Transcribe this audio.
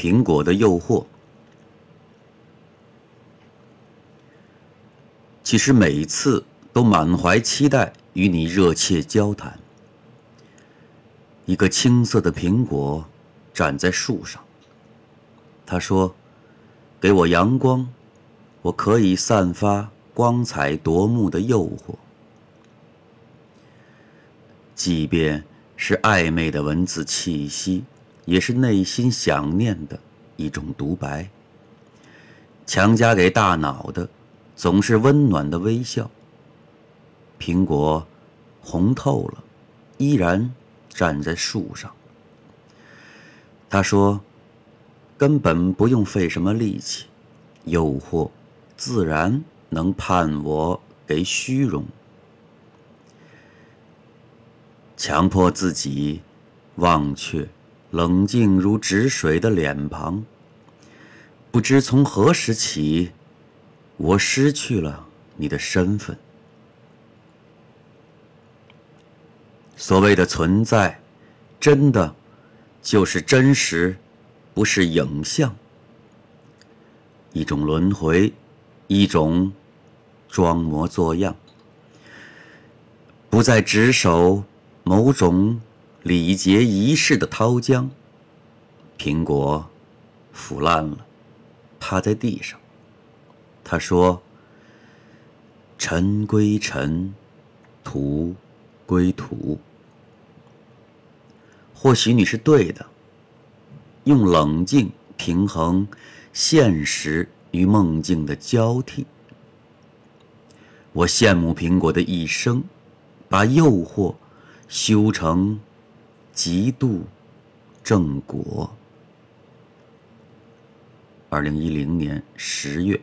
苹果的诱惑。其实每次都满怀期待与你热切交谈。一个青色的苹果站在树上。他说：“给我阳光，我可以散发光彩夺目的诱惑。”即便是暧昧的文字气息，也是内心想念的一种独白。强加给大脑的，总是温暖的微笑。苹果红透了，依然站在树上。他说：“根本不用费什么力气，诱惑自然能判我给虚荣。”强迫自己忘却冷静如止水的脸庞。不知从何时起，我失去了你的身份。所谓的存在，真的就是真实，不是影像。一种轮回，一种装模作样，不再执守。某种礼节仪式的涛浆，苹果腐烂了，趴在地上。他说：“尘归尘，土归土。或许你是对的。用冷静平衡现实与梦境的交替。我羡慕苹果的一生，把诱惑。”修成极度正果。二零一零年十月。